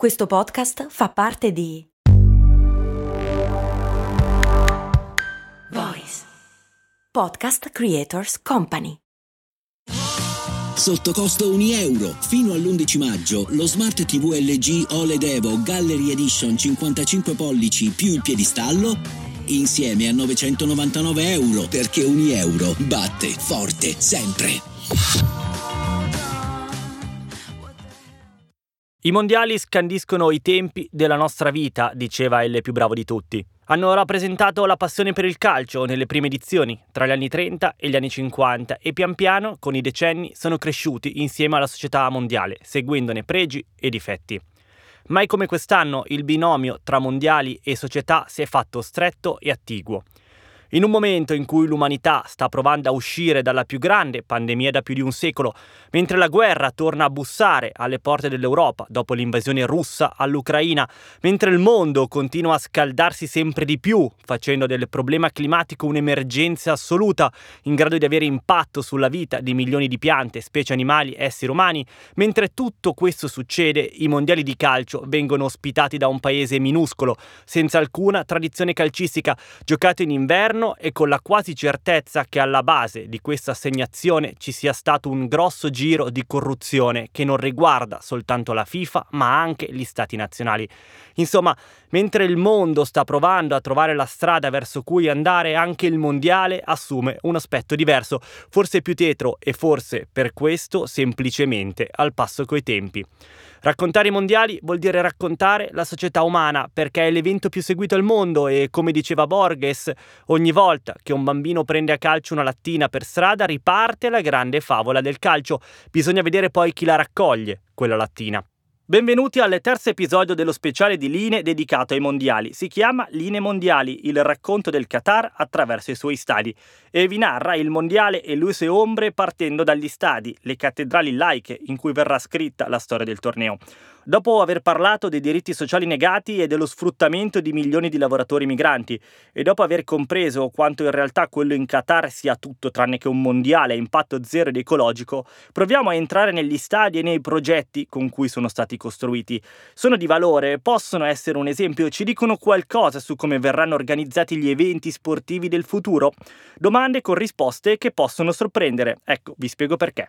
Questo podcast fa parte di Voice Podcast Creators Company. Sotto costo 1 euro. Fino all'11 maggio lo Smart TV LG OLED Evo Gallery Edition 55 pollici più il piedistallo insieme a 999 euro perché 1 euro batte forte sempre. I mondiali scandiscono i tempi della nostra vita, diceva il più bravo di tutti. Hanno rappresentato la passione per il calcio nelle prime edizioni, tra gli anni 30 e gli anni 50, e pian piano, con i decenni, sono cresciuti insieme alla società mondiale, seguendone pregi e difetti. Mai come quest'anno il binomio tra mondiali e società si è fatto stretto e attiguo. In un momento in cui l'umanità sta provando a uscire dalla più grande pandemia da più di un secolo, mentre la guerra torna a bussare alle porte dell'Europa dopo l'invasione russa all'Ucraina, mentre il mondo continua a scaldarsi sempre di più, facendo del problema climatico un'emergenza assoluta in grado di avere impatto sulla vita di milioni di piante, specie animali, esseri umani, mentre tutto questo succede, i mondiali di calcio vengono ospitati da un paese minuscolo, senza alcuna tradizione calcistica, giocato in inverno governo e con la quasi certezza che alla base di questa assegnazione ci sia stato un grosso giro di corruzione che non riguarda soltanto la FIFA ma anche gli stati nazionali. Insomma, mentre il mondo sta provando a trovare la strada verso cui andare, anche il mondiale assume un aspetto diverso, forse più tetro e forse per questo semplicemente al passo coi tempi. Raccontare i mondiali vuol dire raccontare la società umana perché è l'evento più seguito al mondo e, come diceva Borges, ogni volta che un bambino prende a calcio una lattina per strada riparte la grande favola del calcio. Bisogna vedere poi chi la raccoglie, quella lattina. Benvenuti al terzo episodio dello speciale di Line dedicato ai mondiali. Si chiama Line Mondiali, il racconto del Qatar attraverso i suoi stadi e vi narra il mondiale e le sue ombre partendo dagli stadi, le cattedrali laiche in cui verrà scritta la storia del torneo. Dopo aver parlato dei diritti sociali negati e dello sfruttamento di milioni di lavoratori migranti e dopo aver compreso quanto in realtà quello in Qatar sia tutto tranne che un mondiale a impatto zero ed ecologico, proviamo a entrare negli stadi e nei progetti con cui sono stati costruiti. Sono di valore, possono essere un esempio, ci dicono qualcosa su come verranno organizzati gli eventi sportivi del futuro? Domande con risposte che possono sorprendere. Ecco, vi spiego perché.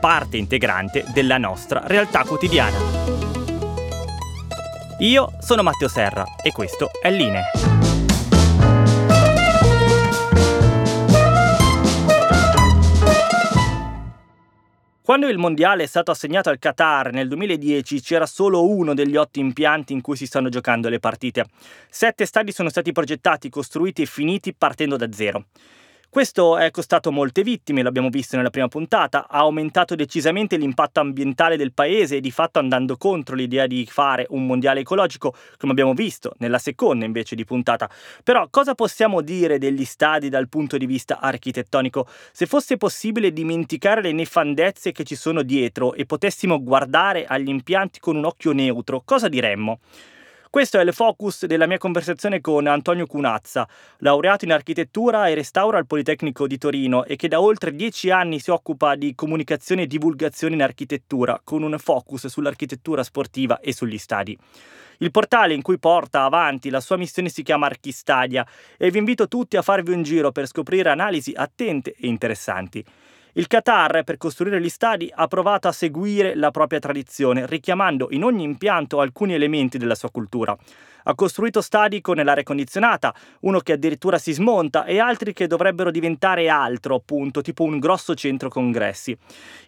parte integrante della nostra realtà quotidiana. Io sono Matteo Serra e questo è Line. Quando il mondiale è stato assegnato al Qatar nel 2010 c'era solo uno degli otto impianti in cui si stanno giocando le partite. Sette stadi sono stati progettati, costruiti e finiti partendo da zero. Questo è costato molte vittime, l'abbiamo visto nella prima puntata, ha aumentato decisamente l'impatto ambientale del paese e di fatto andando contro l'idea di fare un mondiale ecologico, come abbiamo visto nella seconda invece di puntata. Però cosa possiamo dire degli stadi dal punto di vista architettonico? Se fosse possibile dimenticare le nefandezze che ci sono dietro e potessimo guardare agli impianti con un occhio neutro, cosa diremmo? Questo è il focus della mia conversazione con Antonio Cunazza, laureato in architettura e restauro al Politecnico di Torino e che da oltre dieci anni si occupa di comunicazione e divulgazione in architettura, con un focus sull'architettura sportiva e sugli stadi. Il portale in cui porta avanti la sua missione si chiama Archistadia e vi invito tutti a farvi un giro per scoprire analisi attente e interessanti. Il Qatar, per costruire gli stadi, ha provato a seguire la propria tradizione, richiamando in ogni impianto alcuni elementi della sua cultura. Ha costruito stadi con l'aria condizionata, uno che addirittura si smonta e altri che dovrebbero diventare altro, appunto, tipo un grosso centro congressi.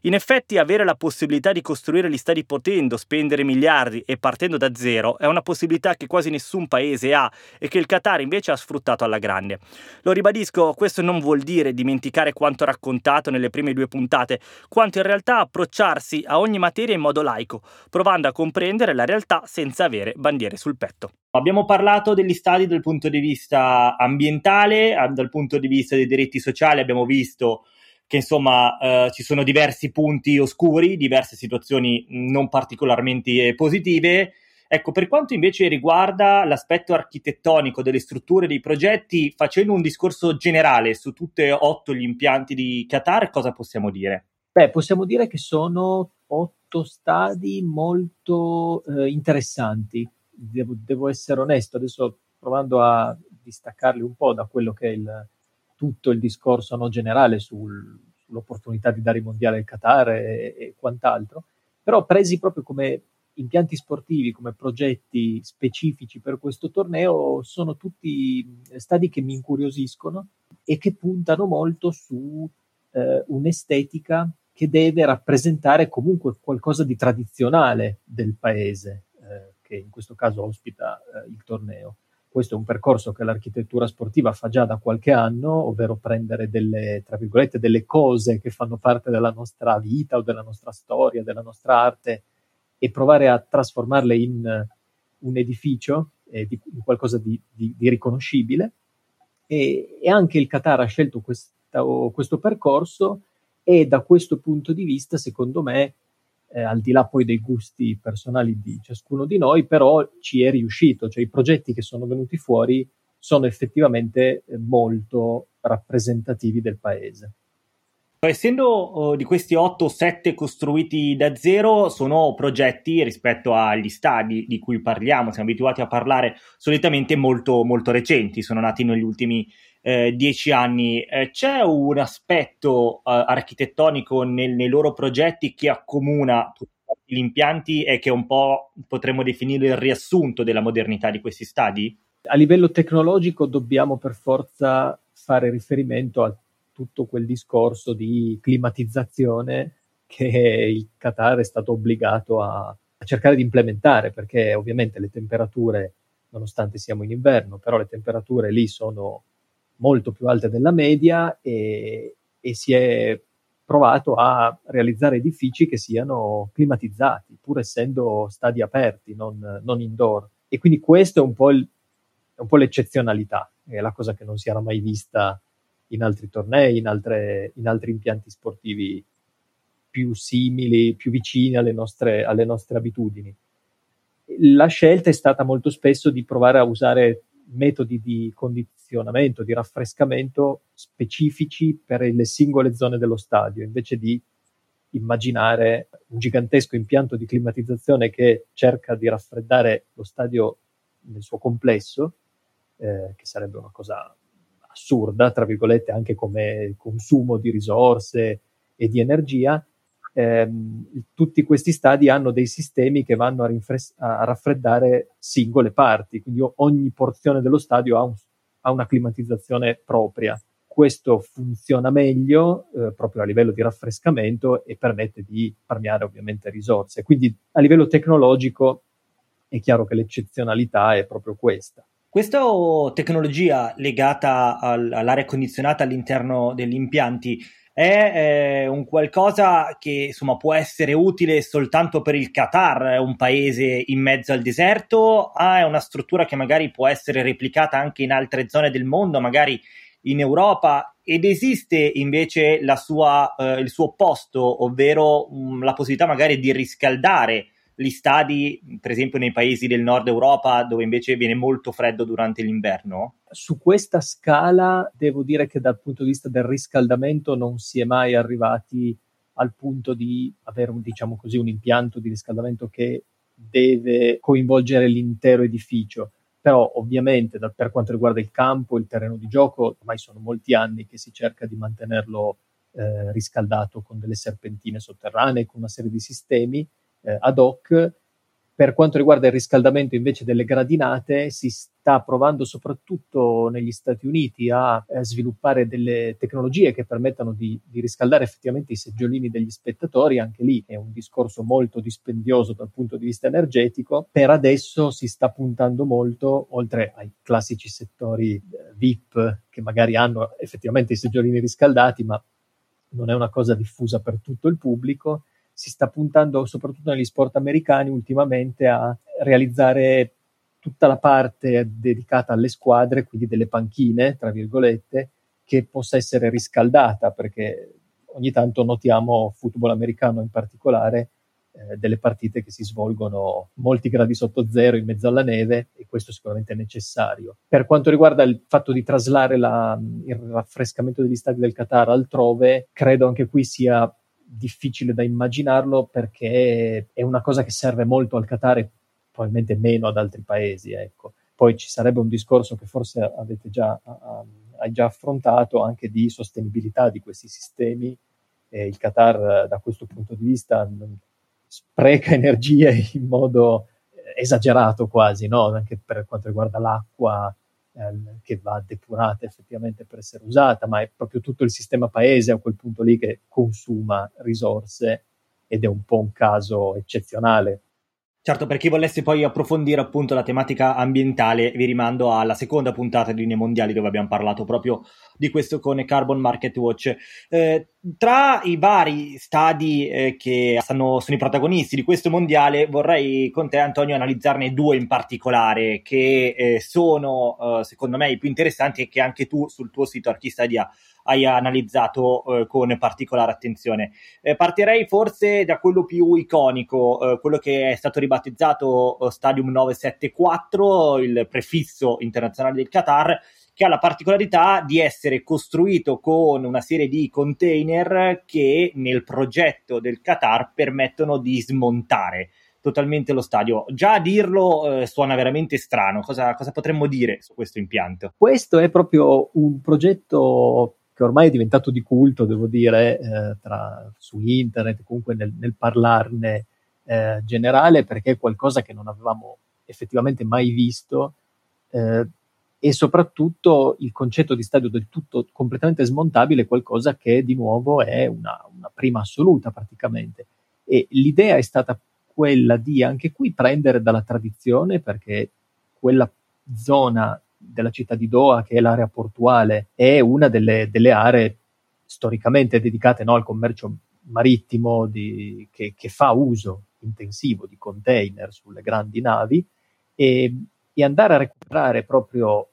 In effetti avere la possibilità di costruire gli stadi potendo spendere miliardi e partendo da zero è una possibilità che quasi nessun paese ha e che il Qatar invece ha sfruttato alla grande. Lo ribadisco, questo non vuol dire dimenticare quanto raccontato nelle prime due puntate, quanto in realtà approcciarsi a ogni materia in modo laico, provando a comprendere la realtà senza avere bandiere sul petto. Abbiamo parlato degli stadi dal punto di vista ambientale, dal punto di vista dei diritti sociali abbiamo visto che insomma eh, ci sono diversi punti oscuri, diverse situazioni non particolarmente positive. Ecco, per quanto invece riguarda l'aspetto architettonico delle strutture dei progetti, facendo un discorso generale su tutti e otto gli impianti di Qatar, cosa possiamo dire? Beh, possiamo dire che sono otto stadi molto eh, interessanti. Devo, devo, essere onesto, adesso provando a distaccarli un po' da quello che è il, tutto il discorso no, generale sul, sull'opportunità di dare il mondiale al Qatar e, e quant'altro, però presi proprio come impianti sportivi, come progetti specifici per questo torneo, sono tutti stadi che mi incuriosiscono e che puntano molto su eh, un'estetica che deve rappresentare comunque qualcosa di tradizionale del paese, eh, che in questo caso ospita eh, il torneo. Questo è un percorso che l'architettura sportiva fa già da qualche anno, ovvero prendere delle, delle cose che fanno parte della nostra vita o della nostra storia, della nostra arte e provare a trasformarle in un edificio, eh, di, in qualcosa di, di, di riconoscibile. E, e, anche il Qatar ha scelto questo, questo percorso e da questo punto di vista, secondo me, eh, al di là poi dei gusti personali di ciascuno di noi, però ci è riuscito, cioè i progetti che sono venuti fuori sono effettivamente eh, molto rappresentativi del paese. Essendo uh, di questi 8 o 7 costruiti da zero, sono progetti rispetto agli stadi di cui parliamo, siamo abituati a parlare solitamente molto, molto recenti, sono nati negli ultimi eh, dieci anni. Eh, c'è un aspetto eh, architettonico nel, nei loro progetti che accomuna tutti gli impianti e che un po' potremmo definire il riassunto della modernità di questi stadi? A livello tecnologico dobbiamo per forza fare riferimento a tutto quel discorso di climatizzazione che il Qatar è stato obbligato a, a cercare di implementare, perché ovviamente le temperature, nonostante siamo in inverno, però le temperature lì sono molto più alte della media e, e si è provato a realizzare edifici che siano climatizzati, pur essendo stadi aperti, non, non indoor. E quindi questo è un, po il, un po' l'eccezionalità, è la cosa che non si era mai vista in altri tornei, in, altre, in altri impianti sportivi più simili, più vicini alle nostre, alle nostre abitudini. La scelta è stata molto spesso di provare a usare metodi di condizionamento, di raffrescamento specifici per le singole zone dello stadio, invece di immaginare un gigantesco impianto di climatizzazione che cerca di raffreddare lo stadio nel suo complesso, eh, che sarebbe una cosa assurda, tra virgolette, anche come consumo di risorse e di energia, ehm, tutti questi stadi hanno dei sistemi che vanno a, rinfres- a, raffreddare singole parti, quindi ogni porzione dello stadio ha, un, ha una climatizzazione propria. Questo funziona meglio eh, proprio a livello di raffrescamento e permette di risparmiare ovviamente risorse. Quindi a livello tecnologico è chiaro che l'eccezionalità è proprio questa. Questa tecnologia legata al, all'aria condizionata all'interno degli impianti è eh, un qualcosa che insomma può essere utile soltanto per il Qatar, un paese in mezzo al deserto, ah, è una struttura che magari può essere replicata anche in altre zone del mondo, magari in Europa, ed esiste invece sua, eh, il suo opposto, ovvero um, la possibilità magari di riscaldare gli stadi, per esempio nei paesi del nord Europa, dove invece viene molto freddo durante l'inverno? Su questa scala devo dire che dal punto di vista del riscaldamento non si è mai arrivati al punto di avere, un, diciamo così, un impianto di riscaldamento che deve coinvolgere l'intero edificio. Però ovviamente da, per quanto riguarda il campo, il terreno di gioco, ormai sono molti anni che si cerca di mantenerlo eh, riscaldato con delle serpentine sotterranee, con una serie di sistemi eh, ad hoc. Per quanto riguarda il riscaldamento invece delle gradinate, si sta provando soprattutto negli Stati Uniti a, eh, sviluppare delle tecnologie che permettano di, di, riscaldare effettivamente i seggiolini degli spettatori. Anche lì è un discorso molto dispendioso dal punto di vista energetico. Per adesso si sta puntando molto, oltre ai classici settori eh, VIP che magari hanno effettivamente i seggiolini riscaldati, ma non è una cosa diffusa per tutto il pubblico. Si sta puntando soprattutto negli sport americani ultimamente a realizzare tutta la parte dedicata alle squadre, quindi delle panchine, tra virgolette, che possa essere riscaldata, perché ogni tanto notiamo football americano in particolare eh, delle partite che si svolgono molti gradi sotto zero in mezzo alla neve e questo sicuramente è necessario. Per quanto riguarda il fatto di traslare la, il raffrescamento degli stadi del Qatar altrove, credo anche qui sia difficile da immaginarlo perché è una cosa che serve molto al Qatar e probabilmente meno ad altri paesi. Ecco. Poi ci sarebbe un discorso che forse avete già, hai già affrontato anche di sostenibilità di questi sistemi. E il Qatar da questo punto di vista spreca energie in modo esagerato quasi, no? anche per quanto riguarda l'acqua eh, che va depurata effettivamente per essere usata, ma è proprio tutto il sistema paese a quel punto lì che consuma risorse ed è un po' un caso eccezionale Certo, per chi volesse poi approfondire appunto la tematica ambientale, vi rimando alla seconda puntata di Linee Mondiali dove abbiamo parlato proprio di questo con Carbon Market Watch. Eh, tra i vari stadi eh, che stanno, sono i protagonisti di questo mondiale, vorrei con te, Antonio, analizzarne due in particolare che eh, sono eh, secondo me i più interessanti e che anche tu sul tuo sito Archistadia hai analizzato eh, con particolare attenzione. Eh, partirei forse da quello più iconico, eh, quello che è stato ribattezzato eh, Stadium 974, il prefisso internazionale del Qatar, che ha la particolarità di essere costruito con una serie di container che nel progetto del Qatar permettono di smontare totalmente lo stadio. Già a dirlo eh, suona veramente strano. Cosa, cosa, potremmo dire su questo impianto? Questo è proprio un progetto che ormai è diventato di culto, devo dire, eh, tra, su internet, comunque nel, nel parlarne eh, generale, perché è qualcosa che non avevamo effettivamente mai visto eh, e soprattutto il concetto di stadio del tutto completamente smontabile è qualcosa che di nuovo è una, una prima assoluta praticamente. E l'idea è stata quella di anche qui prendere dalla tradizione perché quella zona della città di Doha, che è l'area portuale, è una delle, delle aree storicamente dedicate no, al commercio marittimo di, che, che, fa uso intensivo di container sulle grandi navi e, e, andare a recuperare proprio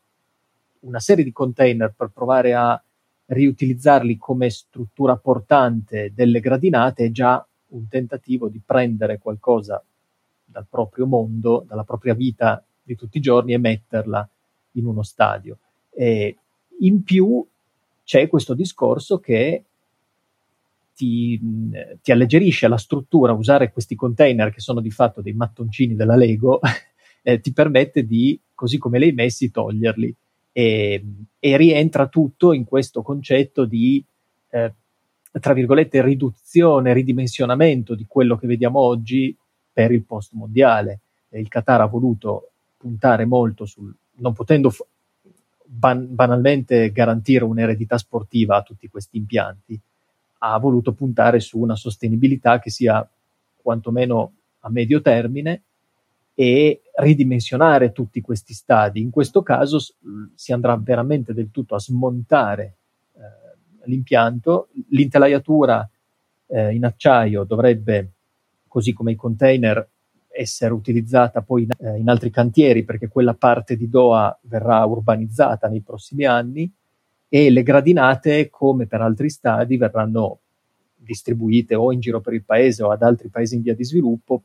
una serie di container per provare a riutilizzarli come struttura portante delle gradinate è già un tentativo di prendere qualcosa dal proprio mondo, dalla propria vita di tutti i giorni e metterla in uno stadio. E in più c'è questo discorso che ti, ti, alleggerisce la struttura, usare questi container che sono di fatto dei mattoncini della Lego, eh, ti permette di, così come li hai messi, toglierli. E, e rientra tutto in questo concetto di, eh, tra virgolette, riduzione, ridimensionamento di quello che vediamo oggi per il post mondiale. il Qatar ha voluto puntare molto sul, non potendo ban- banalmente garantire un'eredità sportiva a tutti questi impianti, ha voluto puntare su una sostenibilità che sia quantomeno a medio termine e ridimensionare tutti questi stadi. In questo caso si andrà veramente del tutto a smontare eh, l'impianto, l'intelaiatura eh, in acciaio dovrebbe, così come i container, essere utilizzata poi in, eh, in, altri cantieri perché quella parte di Doha verrà urbanizzata nei prossimi anni e le gradinate, come per altri stadi, verranno distribuite o in giro per il paese o ad altri paesi in via di sviluppo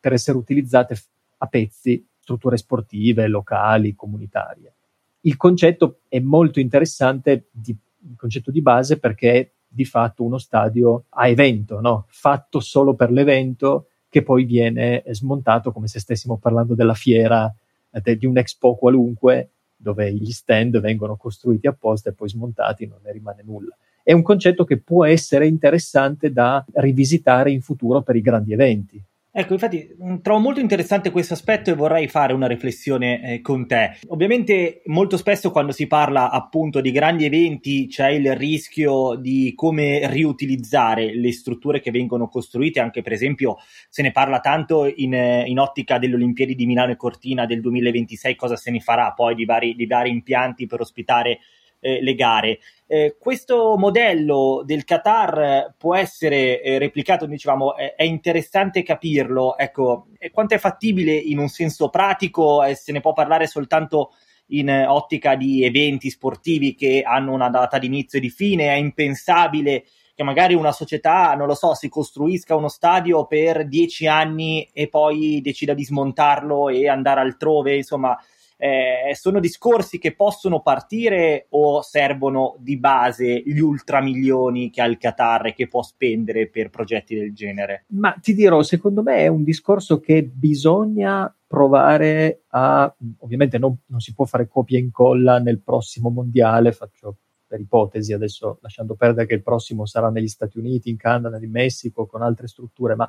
per essere utilizzate a pezzi, strutture sportive, locali, comunitarie. Il concetto è molto interessante, di, il concetto di base, perché è di fatto uno stadio a evento, no? fatto solo per l'evento che poi viene smontato come se stessimo parlando della fiera, eh, di un expo qualunque, dove gli stand vengono costruiti apposta e poi smontati, non ne rimane nulla. È un concetto che può essere interessante da rivisitare in futuro per i grandi eventi. Ecco, infatti mm, trovo molto interessante questo aspetto e vorrei fare una riflessione eh, con te. Ovviamente molto spesso quando si parla appunto di grandi eventi c'è il rischio di come riutilizzare le strutture che vengono costruite, anche per esempio se ne parla tanto in, eh, in ottica delle Olimpiadi di Milano e Cortina del 2026, cosa se ne farà poi di vari, di vari impianti per ospitare eh, le gare. Eh, questo modello del Qatar può essere eh, replicato, dicevamo, è, è, interessante capirlo. Ecco, quanto è fattibile in un senso pratico? Eh, se ne può parlare soltanto in ottica di eventi sportivi che hanno una data di inizio e di fine? È impensabile che magari una società, non lo so, si costruisca uno stadio per dieci anni e poi decida di smontarlo e andare altrove, insomma, eh, sono discorsi che possono partire o servono di base gli ultramilioni che ha il Qatar e che può spendere per progetti del genere? Ma ti dirò, secondo me è un discorso che bisogna provare a, ovviamente non, non si può fare copia e incolla nel prossimo mondiale, faccio per ipotesi, adesso lasciando perdere che il prossimo sarà negli Stati Uniti, in Canada, in Messico, con altre strutture, ma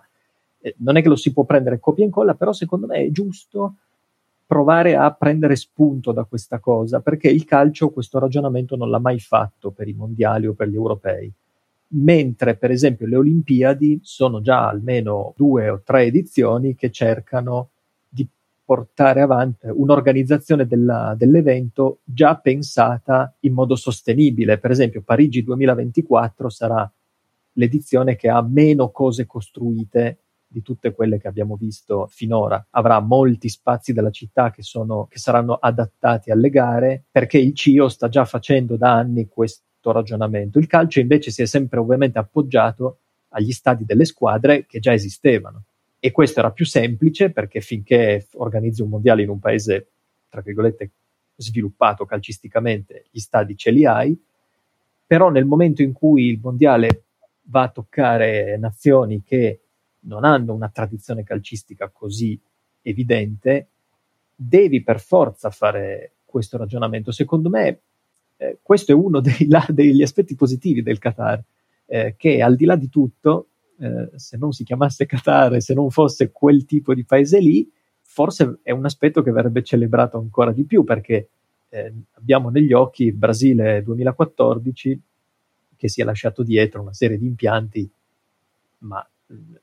eh, non è che lo si può prendere copia e incolla, però secondo me è giusto provare a prendere spunto da questa cosa, perché il calcio questo ragionamento non l'ha mai fatto per i mondiali o per gli europei. Mentre, per esempio, le Olimpiadi sono già almeno due o tre edizioni che cercano portare avanti un'organizzazione della, dell'evento già pensata in modo sostenibile. Per esempio, Parigi 2024 sarà l'edizione che ha meno cose costruite di tutte quelle che abbiamo visto finora. Avrà molti spazi della città che, sono, che saranno adattati alle gare perché il CIO sta già facendo da anni questo ragionamento. Il calcio invece si è sempre ovviamente appoggiato agli stadi delle squadre che già esistevano e questo era più semplice perché finché organizzi un mondiale in un paese, tra virgolette, sviluppato calcisticamente, gli stadi ce li hai, però nel momento in cui il mondiale va a toccare nazioni che non hanno una tradizione calcistica così evidente, devi per forza fare questo ragionamento. Secondo me eh, questo è uno dei, la, degli aspetti positivi del Qatar, eh, che al di là di tutto eh, se non si chiamasse Qatar, se non fosse quel tipo di paese lì, forse è un aspetto che verrebbe celebrato ancora di più perché eh, abbiamo negli occhi il Brasile 2014 che si è lasciato dietro una serie di impianti, ma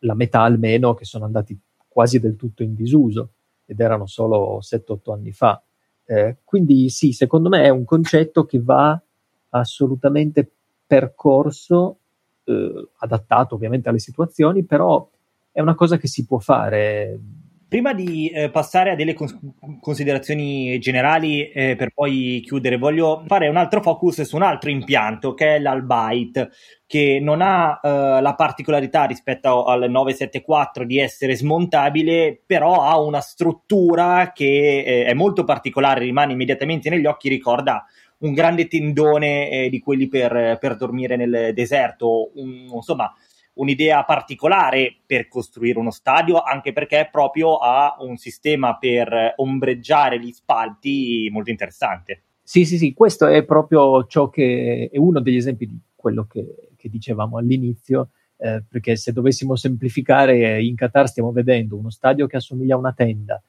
la metà almeno che sono andati quasi del tutto in disuso ed erano solo 7-8 anni fa. Eh, quindi sì, secondo me è un concetto che va assolutamente percorso eh, adattato ovviamente alle situazioni, però è una cosa che si può fare. Prima di eh, passare a delle cons- considerazioni generali eh, per poi chiudere, voglio fare un altro focus su un altro impianto che è l'Albite, che non ha eh, la particolarità rispetto al 974 di essere smontabile, però ha una struttura che eh, è molto particolare, rimane immediatamente negli occhi, ricorda un grande tendone eh, di quelli per, per, dormire nel deserto, un, insomma un'idea particolare per costruire uno stadio, anche perché proprio ha un sistema per ombreggiare gli spalti molto interessante. Sì, sì, sì, questo è proprio ciò che è uno degli esempi di quello che, che dicevamo all'inizio, eh, perché se dovessimo semplificare, in Qatar stiamo vedendo uno stadio che assomiglia a una tenda,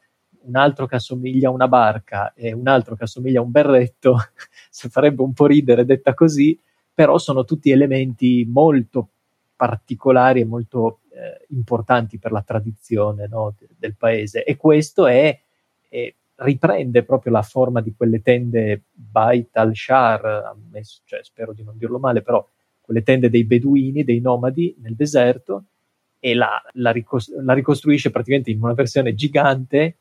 un altro che assomiglia a una barca e un altro che assomiglia a un berretto, se farebbe un po' ridere detta così, però sono tutti elementi molto particolari e molto eh, importanti per la tradizione no, de- del paese e questo è, è, riprende proprio la forma di quelle tende Bait al-Shar, cioè, spero di non dirlo male, però quelle tende dei beduini, dei nomadi nel deserto e la, la, ricos- la ricostruisce praticamente in una versione gigante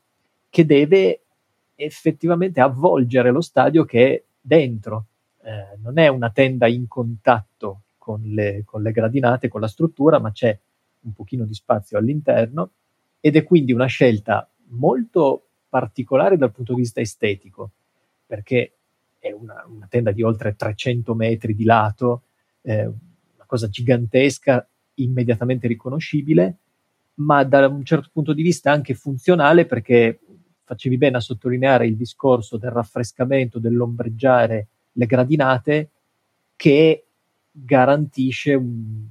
che deve effettivamente avvolgere lo stadio che è dentro. Eh, non è una tenda in contatto con le, con le gradinate, con la struttura, ma c'è un pochino di spazio all'interno ed è quindi una scelta molto particolare dal punto di vista estetico, perché è una, una tenda di oltre 300 metri di lato, eh, una cosa gigantesca, immediatamente riconoscibile, ma da un certo punto di vista anche funzionale perché facevi bene a sottolineare il discorso del raffrescamento, dell'ombreggiare le gradinate che garantisce un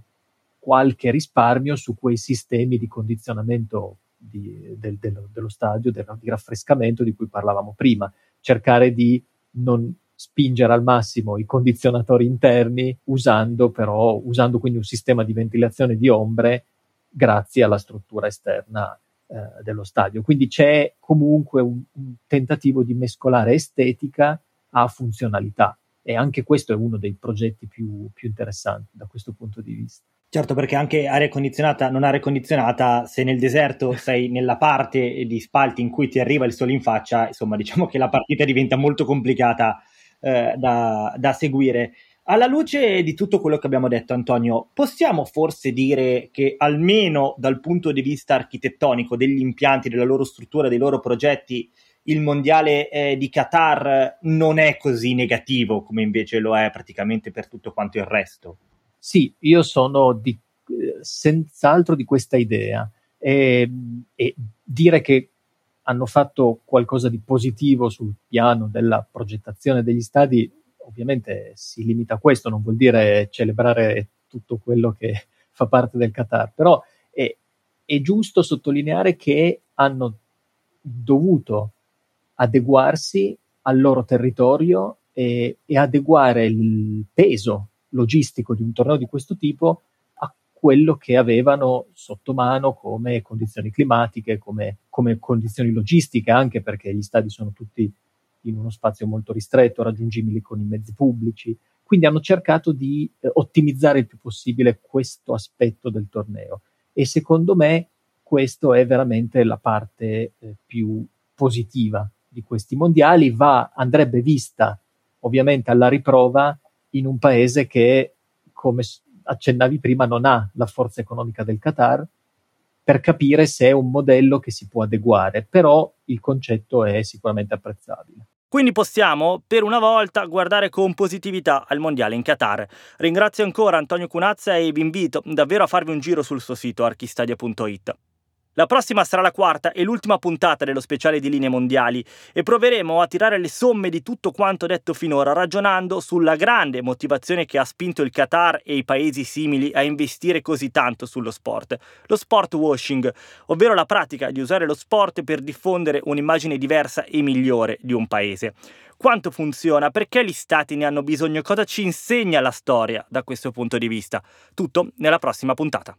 qualche risparmio su quei sistemi di condizionamento di, del, del, dello stadio, del, di raffrescamento di cui parlavamo prima, cercare di non spingere al massimo i condizionatori interni usando però usando quindi un sistema di ventilazione di ombre grazie alla struttura esterna eh, dello stadio. Quindi c'è comunque un, un, tentativo di mescolare estetica a funzionalità. E anche questo è uno dei progetti più, più interessanti da questo punto di vista. Certo, perché anche aria condizionata, non aria condizionata, se nel deserto sei nella parte di spalti in cui ti arriva il sole in faccia, insomma, diciamo che la partita diventa molto complicata eh, da, da seguire. Alla luce di tutto quello che abbiamo detto, Antonio, possiamo forse dire che almeno dal punto di vista architettonico degli impianti, della loro struttura, dei loro progetti, il mondiale eh, di Qatar non è così negativo come invece lo è praticamente per tutto quanto il resto? Sì, io sono di, eh, senz'altro di questa idea e, e dire che hanno fatto qualcosa di positivo sul piano della progettazione degli stadi ovviamente si limita a questo, non vuol dire celebrare tutto quello che fa parte del Qatar, però è, è giusto sottolineare che hanno dovuto adeguarsi al loro territorio e, e, adeguare il peso logistico di un torneo di questo tipo a quello che avevano sotto mano come condizioni climatiche, come, come condizioni logistiche, anche perché gli stadi sono tutti in uno spazio molto ristretto, raggiungibili con i mezzi pubblici. Quindi hanno cercato di eh, ottimizzare il più possibile questo aspetto del torneo e secondo me questo è veramente la parte eh, più positiva di questi mondiali. Va, andrebbe vista ovviamente alla riprova in un paese che, come accennavi prima, non ha la forza economica del Qatar per capire se è un modello che si può adeguare, però il concetto è sicuramente apprezzabile. Quindi possiamo, per una volta, guardare con positività al mondiale in Qatar. Ringrazio ancora Antonio Cunazza e vi invito davvero a farvi un giro sul suo sito archistadia.it. La prossima sarà la quarta e l'ultima puntata dello speciale di linee mondiali e proveremo a tirare le somme di tutto quanto detto finora ragionando sulla grande motivazione che ha spinto il Qatar e i paesi simili a investire così tanto sullo sport. Lo sport washing, ovvero la pratica di usare lo sport per diffondere un'immagine diversa e migliore di un paese. Quanto funziona? Perché gli stati ne hanno bisogno? Cosa ci insegna la storia da questo punto di vista? Tutto nella prossima puntata.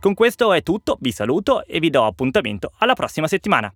Con questo è tutto, vi saluto e vi do appuntamento alla prossima settimana.